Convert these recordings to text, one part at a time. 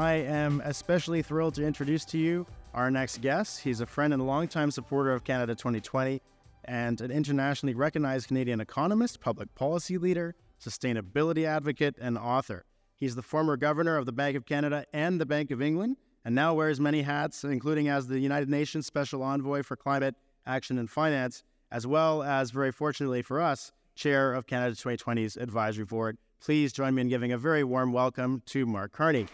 I am especially thrilled to introduce to you our next guest. He's a friend and longtime supporter of Canada 2020 and an internationally recognized Canadian economist, public policy leader, sustainability advocate, and author. He's the former governor of the Bank of Canada and the Bank of England, and now wears many hats, including as the United Nations Special Envoy for Climate Action and Finance, as well as, very fortunately for us, chair of Canada 2020's advisory board. Please join me in giving a very warm welcome to Mark Carney.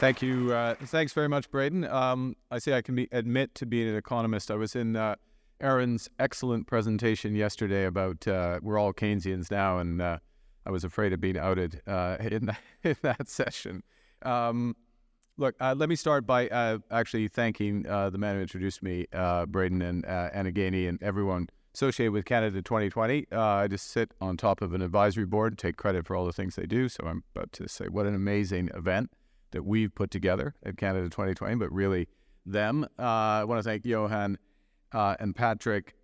Thank you. Uh, thanks very much, Braden. Um, I say I can be, admit to being an economist. I was in uh, Aaron's excellent presentation yesterday about uh, we're all Keynesians now, and uh, I was afraid of being outed uh, in, that, in that session. Um, look, uh, let me start by actually thanking the man who introduced me, Braden and uh, Anagani, and everyone associated with Canada 2020. I just sit on top of an advisory board, and take credit for all the things they do. So I'm about to say what an amazing event that we've put together at Canada 2020, but really them. Uh, I want to thank Johan uh, and Patrick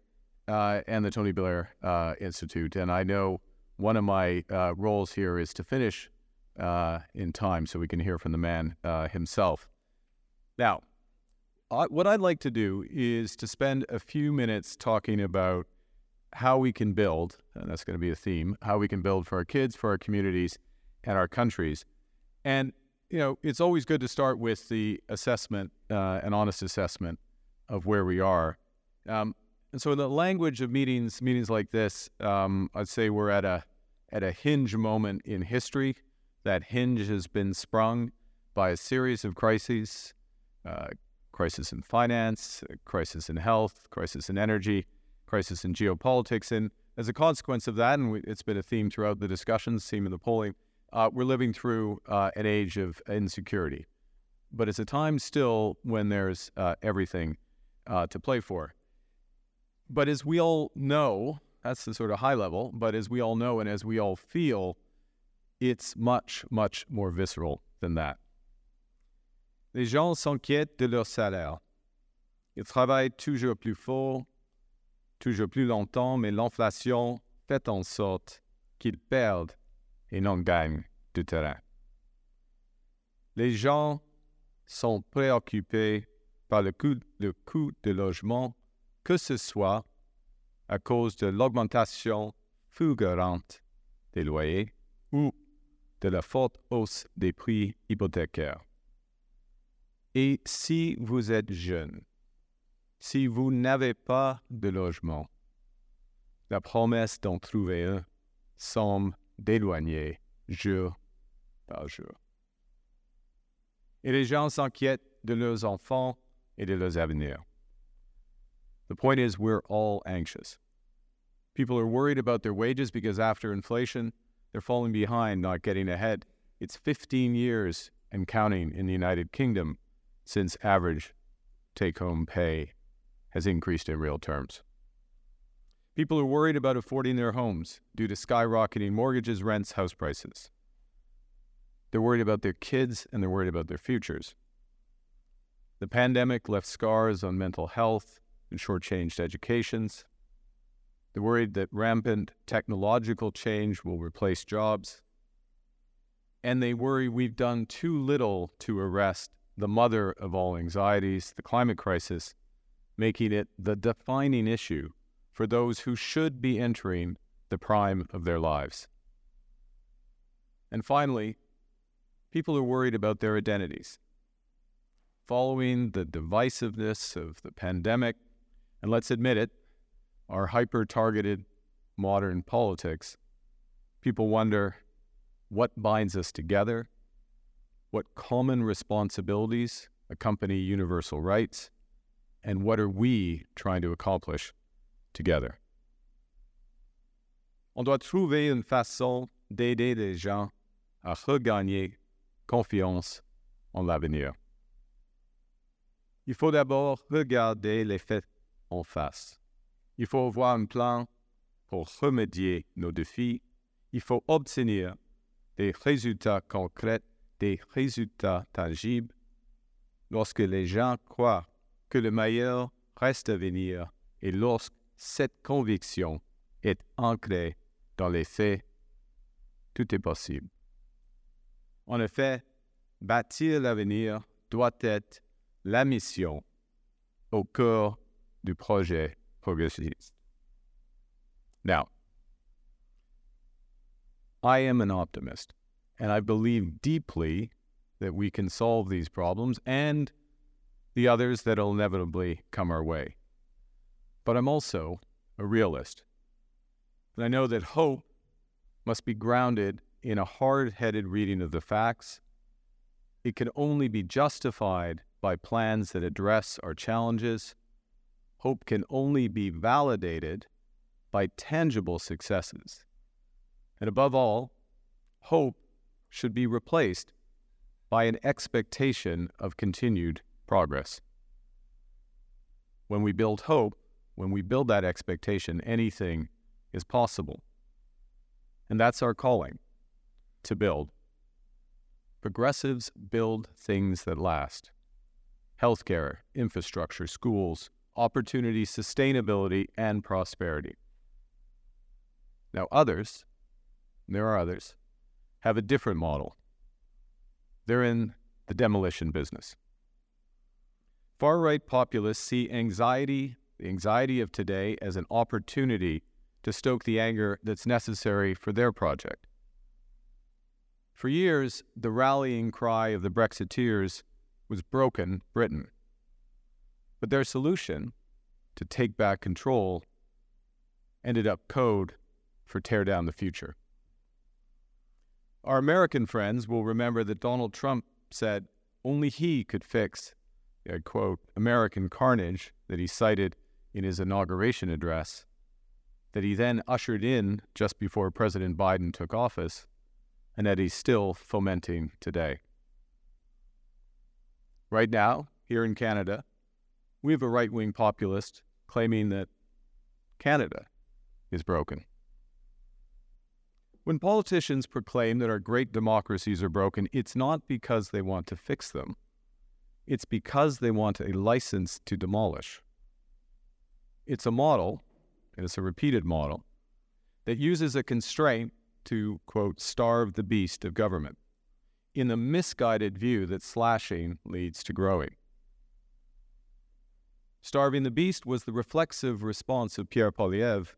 uh, and the Tony Blair uh, Institute. And I know one of my uh, roles here is to finish uh, in time so we can hear from the man himself. Now, what I'd like to do is to spend a few minutes talking about how we can build, and that's going to be a theme, how we can build for our kids, for our communities, and our countries. And you know, it's always good to start with the assessment, uh, an honest assessment of where we are. Um, and so, in the language of meetings, meetings like this, um, I'd say we're at a at a hinge moment in history. That hinge has been sprung by a series of crises: uh, crisis in finance, crisis in health, crisis in energy, crisis in geopolitics, and as a consequence of that, and we, it's been a theme throughout the discussions, theme in the polling uh, we're living through uh, an age of insecurity, but it's a time still when there's uh, everything uh, to play for. But as we all know, that's the sort of high level, but as we all know and as we all feel, it's much, much more visceral than that. Les gens s'inquiètent de leur salaire. Ils travaillent toujours plus fort, toujours plus longtemps, mais l'inflation fait en sorte qu'ils perdent et non gagne du terrain. Les gens sont préoccupés par le coût, le coût de logement, que ce soit à cause de l'augmentation fulgurante des loyers ou de la forte hausse des prix hypothécaires. Et si vous êtes jeune, si vous n'avez pas de logement, la promesse d'en trouver un semble d'éloigner jour par jour. Et les gens s'inquiètent de leurs enfants et de leurs avenirs. The point is, we're all anxious. People are worried about their wages because after inflation, they're falling behind, not getting ahead. It's 15 years and counting in the United Kingdom since average take home pay has increased in real terms. People are worried about affording their homes due to skyrocketing mortgages, rents, house prices. They're worried about their kids and they're worried about their futures. The pandemic left scars on mental health and shortchanged educations. They're worried that rampant technological change will replace jobs. And they worry we've done too little to arrest the mother of all anxieties, the climate crisis, making it the defining issue for those who should be entering the prime of their lives. And finally, people are worried about their identities. Following the divisiveness of the pandemic, and let's admit it, our hyper targeted modern politics, people wonder what binds us together, what common responsibilities accompany universal rights, and what are we trying to accomplish together. On doit trouver une façon d'aider les gens à regagner confiance en l'avenir. Il faut d'abord regarder les faits en face. Il faut avoir un plan pour remédier nos défis. Il faut obtenir des résultats concrets, des résultats tangibles. Lorsque les gens croient que le meilleur reste à venir et lorsque cette conviction est ancrée dans les faits, tout est possible. En effet, bâtir l'avenir doit être la mission au cœur du projet progressiste. Now, I am an optimist, and I believe deeply that we can solve these problems and the others that'll inevitably come our way. But I'm also a realist. And I know that hope must be grounded in a hard headed reading of the facts. It can only be justified by plans that address our challenges. Hope can only be validated by tangible successes. And above all, hope should be replaced by an expectation of continued progress. When we build hope, when we build that expectation, anything is possible. And that's our calling to build. Progressives build things that last healthcare, infrastructure, schools, opportunity, sustainability, and prosperity. Now, others, there are others, have a different model. They're in the demolition business. Far right populists see anxiety, the anxiety of today, as an opportunity to stoke the anger that's necessary for their project. For years, the rallying cry of the Brexiteers was broken Britain. But their solution to take back control ended up code for tear down the future. Our American friends will remember that Donald Trump said only he could fix, quote, American carnage that he cited in his inauguration address, that he then ushered in just before President Biden took office, and that he's still fomenting today. Right now, here in Canada, we have a right wing populist claiming that Canada is broken. When politicians proclaim that our great democracies are broken, it's not because they want to fix them. It's because they want a license to demolish. It's a model, and it's a repeated model, that uses a constraint to, quote, starve the beast of government in the misguided view that slashing leads to growing. Starving the beast was the reflexive response of Pierre Poilievre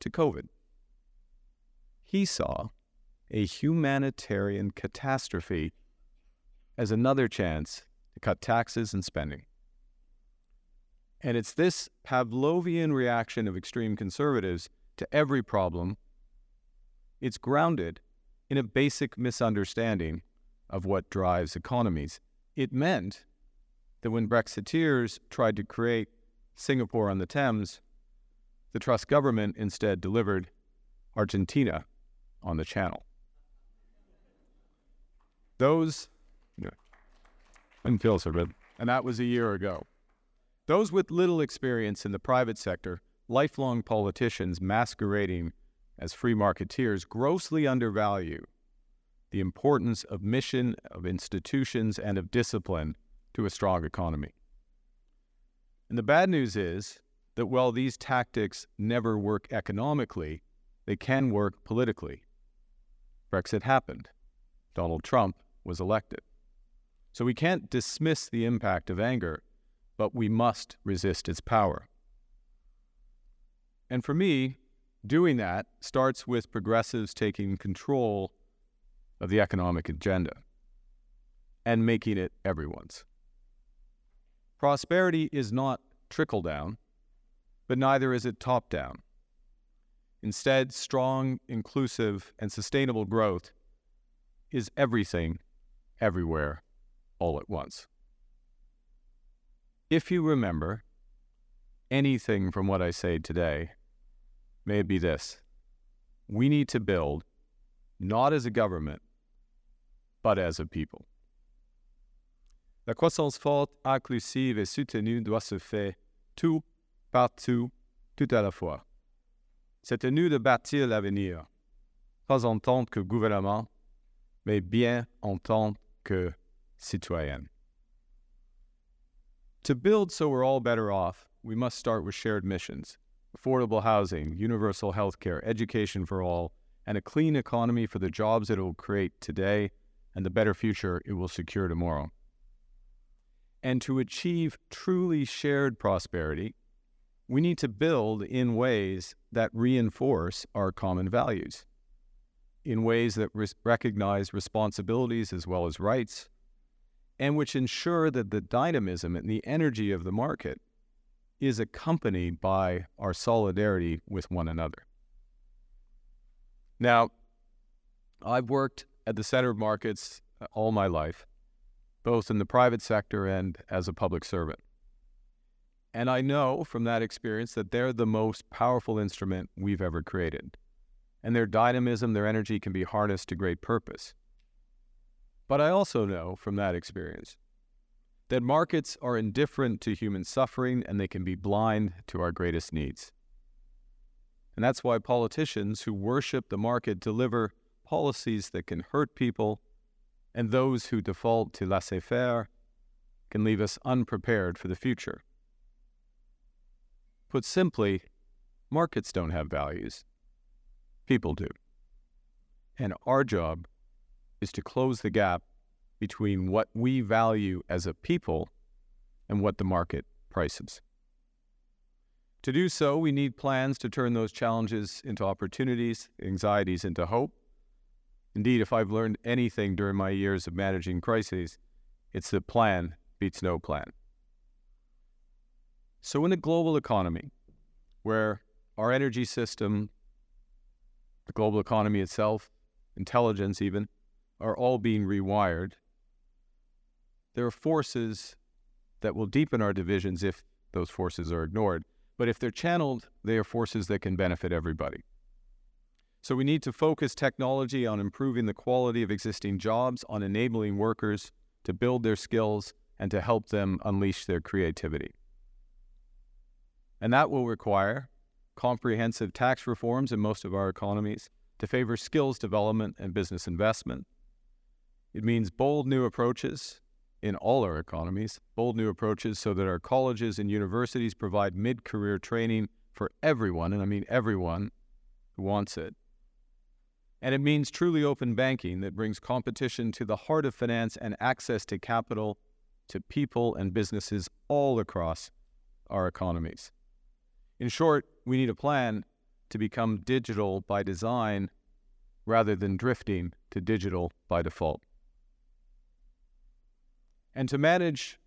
to COVID. He saw a humanitarian catastrophe as another chance to cut taxes and spending. And it's this Pavlovian reaction of extreme conservatives to every problem. It's grounded in a basic misunderstanding of what drives economies. It meant that when Brexiteers tried to create Singapore on the Thames, the Truss government instead delivered Argentina on the Channel. Those, yeah, and feels a bit, and that was a year ago. Those with little experience in the private sector, lifelong politicians masquerading as free marketeers, grossly undervalue the importance of mission, of institutions, and of discipline to a strong economy. And the bad news is that while these tactics never work economically, they can work politically. Brexit happened. Donald Trump was elected. So we can't dismiss the impact of anger, but we must resist its power. And for me, doing that starts with progressives taking control of the economic agenda and making it everyone's. Prosperity is not trickle down, but neither is it top down. Instead, strong, inclusive, and sustainable growth is everything, everywhere, all at once. If you remember anything from what I say today, may it be this we need to build, not as a government, but as a people. La croissance forte, inclusive et soutenue doit se faire tout, partout, tout à la fois. C'est à nous de bâtir l'avenir, pas en tant que gouvernement, mais bien en tant que citoyen. To build so we're all better off, we must start with shared missions affordable housing, universal health care, education for all, and a clean economy for the jobs it will create today and the better future it will secure tomorrow. And to achieve truly shared prosperity, we need to build in ways that reinforce our common values, in ways that res- recognize responsibilities as well as rights, and which ensure that the dynamism and the energy of the market is accompanied by our solidarity with one another. Now, I've worked at the center of markets uh, all my life, both in the private sector and as a public servant. And I know from that experience that they're the most powerful instrument we've ever created. And their dynamism, their energy can be harnessed to great purpose. But I also know from that experience that markets are indifferent to human suffering and they can be blind to our greatest needs. And that's why politicians who worship the market deliver policies that can hurt people, and those who default to laissez faire can leave us unprepared for the future. Put simply, markets don't have values, people do. And our job is to close the gap between what we value as a people and what the market prices. To do so, we need plans to turn those challenges into opportunities, anxieties into hope. Indeed, if I've learned anything during my years of managing crises, it's that plan beats no plan. So, in a global economy where our energy system, the global economy itself, intelligence even, are all being rewired, there are forces that will deepen our divisions if those forces are ignored. But if they're channeled, they are forces that can benefit everybody. So we need to focus technology on improving the quality of existing jobs, on enabling workers to build their skills and to help them unleash their creativity. And that will require comprehensive tax reforms in most of our economies to favor skills development and business investment. It means bold new approaches in all our economies, bold new approaches so that our colleges and universities provide mid career training for everyone, and I mean everyone who wants it. And it means truly open banking that brings competition to the heart of finance and access to capital to people and businesses all across our economies. In short, we need a plan to become digital by design rather than drifting to digital by default. And to manage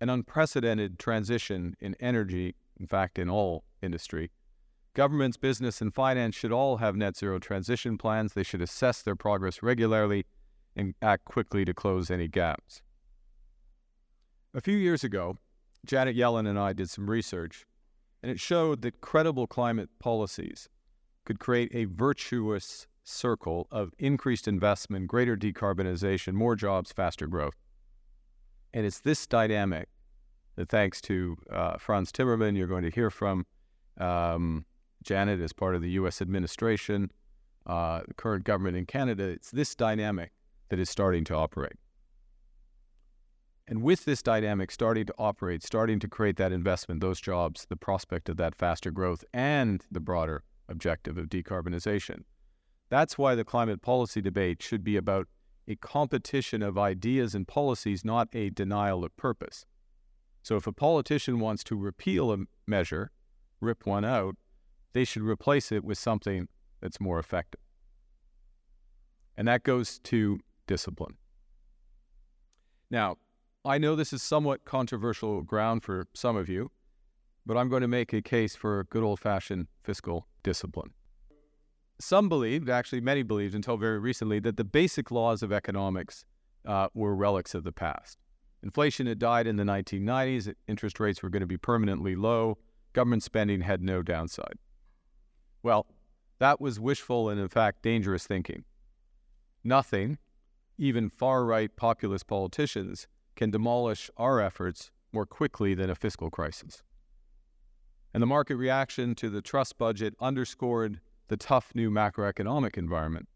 an unprecedented transition in energy, in fact, in all industry, governments, business, and finance should all have net zero transition plans. They should assess their progress regularly and act quickly to close any gaps. A few years ago, Janet Yellen and I did some research and it showed that credible climate policies could create a virtuous circle of increased investment, greater decarbonization, more jobs, faster growth. And it's this dynamic that, thanks to uh, Frans Timmermans, you're going to hear from um, Janet as part of the U.S. administration, uh, the current government in Canada. It's this dynamic that is starting to operate. And with this dynamic starting to operate, starting to create that investment, those jobs, the prospect of that faster growth, and the broader objective of decarbonization. That's why the climate policy debate should be about a competition of ideas and policies, not a denial of purpose. So if a politician wants to repeal a measure, rip one out, they should replace it with something that's more effective. And that goes to discipline. Now, I know this is somewhat controversial ground for some of you, but I'm going to make a case for good old fashioned fiscal discipline. Some believed, actually, many believed until very recently, that the basic laws of economics uh, were relics of the past. Inflation had died in the 1990s, interest rates were going to be permanently low, government spending had no downside. Well, that was wishful and, in fact, dangerous thinking. Nothing, even far right populist politicians, can demolish our efforts more quickly than a fiscal crisis. And the market reaction to the Truss budget underscored the tough new macroeconomic environment.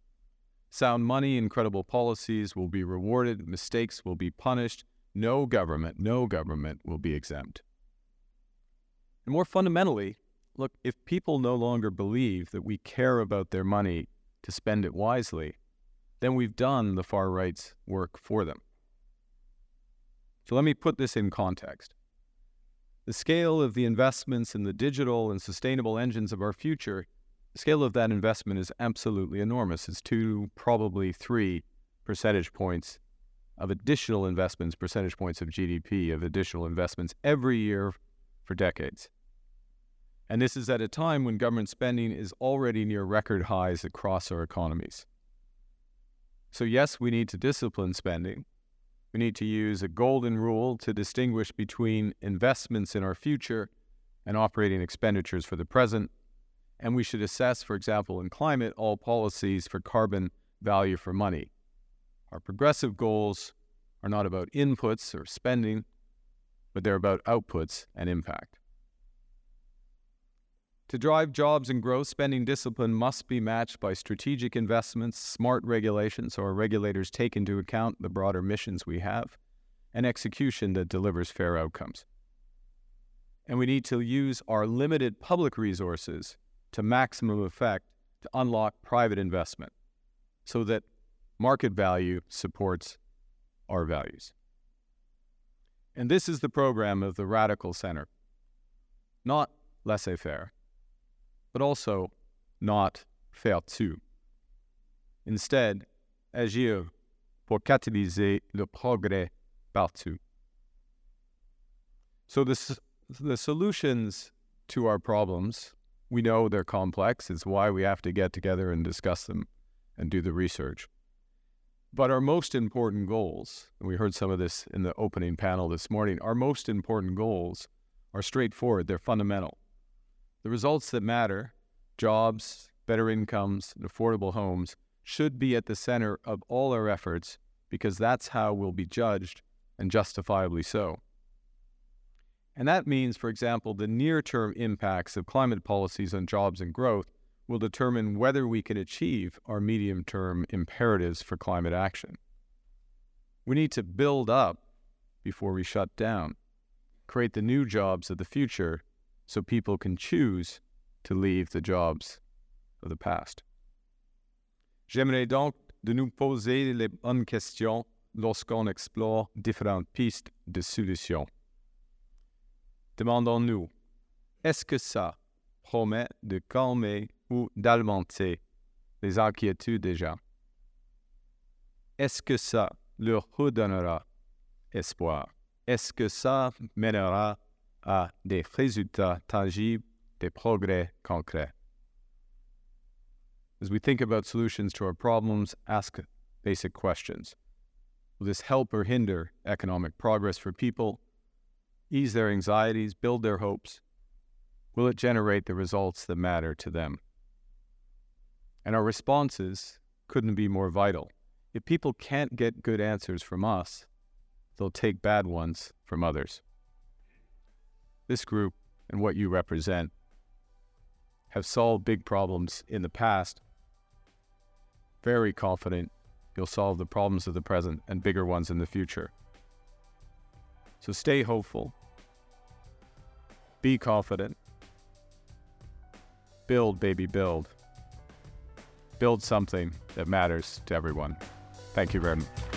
Sound money and credible policies will be rewarded, mistakes will be punished. No government, no government will be exempt. And more fundamentally, look, if people no longer believe that we care about their money to spend it wisely, then we've done the far right's work for them. So let me put this in context. The scale of the investments in the digital and sustainable engines of our future, scale of that investment is absolutely enormous. It's two, probably three percentage points of additional investments, percentage points of GDP, of additional investments every year for decades. And this is at a time when government spending is already near record highs across our economies. So, yes, we need to discipline spending. We need to use a golden rule to distinguish between investments in our future and operating expenditures for the present. And we should assess, for example, in climate, all policies for carbon value for money. Our progressive goals are not about inputs or spending, but they're about outputs and impact. To drive jobs and growth, spending discipline must be matched by strategic investments, smart regulations, so our regulators take into account the broader missions we have, and execution that delivers fair outcomes. And we need to use our limited public resources to maximum effect to unlock private investment so that market value supports our values. And this is the program of the Radical Center. Not laissez faire, but also not faire tout. Instead, agir pour catalyser le progrès partout. So the, the solutions to our problems, we know they're complex. It's why we have to get together and discuss them and do the research. But our most important goals, and we heard some of this in the opening panel this morning, our most important goals are straightforward, they're fundamental. The results that matter jobs, better incomes, and affordable homes should be at the center of all our efforts because that's how we'll be judged and justifiably so. And that means, for example, the near term impacts of climate policies on jobs and growth will determine whether we can achieve our medium term imperatives for climate action. We need to build up before we shut down, create the new jobs of the future so people can choose to leave the jobs of the past. J'aimerais donc de nous poser les bonnes questions lorsqu'on explore différentes pistes de solutions. Demandons-nous, est-ce que ça promet de calmer ou d'alimenter les inquiétudes des gens? Est-ce que ça leur redonnera espoir? Est-ce que ça mènera à des résultats tangibles, des progrès concrets? As we think about solutions to our problems, ask basic questions. Will this help or hinder economic progress for people, ease their anxieties, build their hopes? Will it generate the results that matter to them? And our responses couldn't be more vital. If people can't get good answers from us, they'll take bad ones from others. This group and what you represent have solved big problems in the past. Very confident you'll solve the problems of the present and bigger ones in the future. So stay hopeful, be confident, build, baby, build build something that matters to everyone. Thank you very much.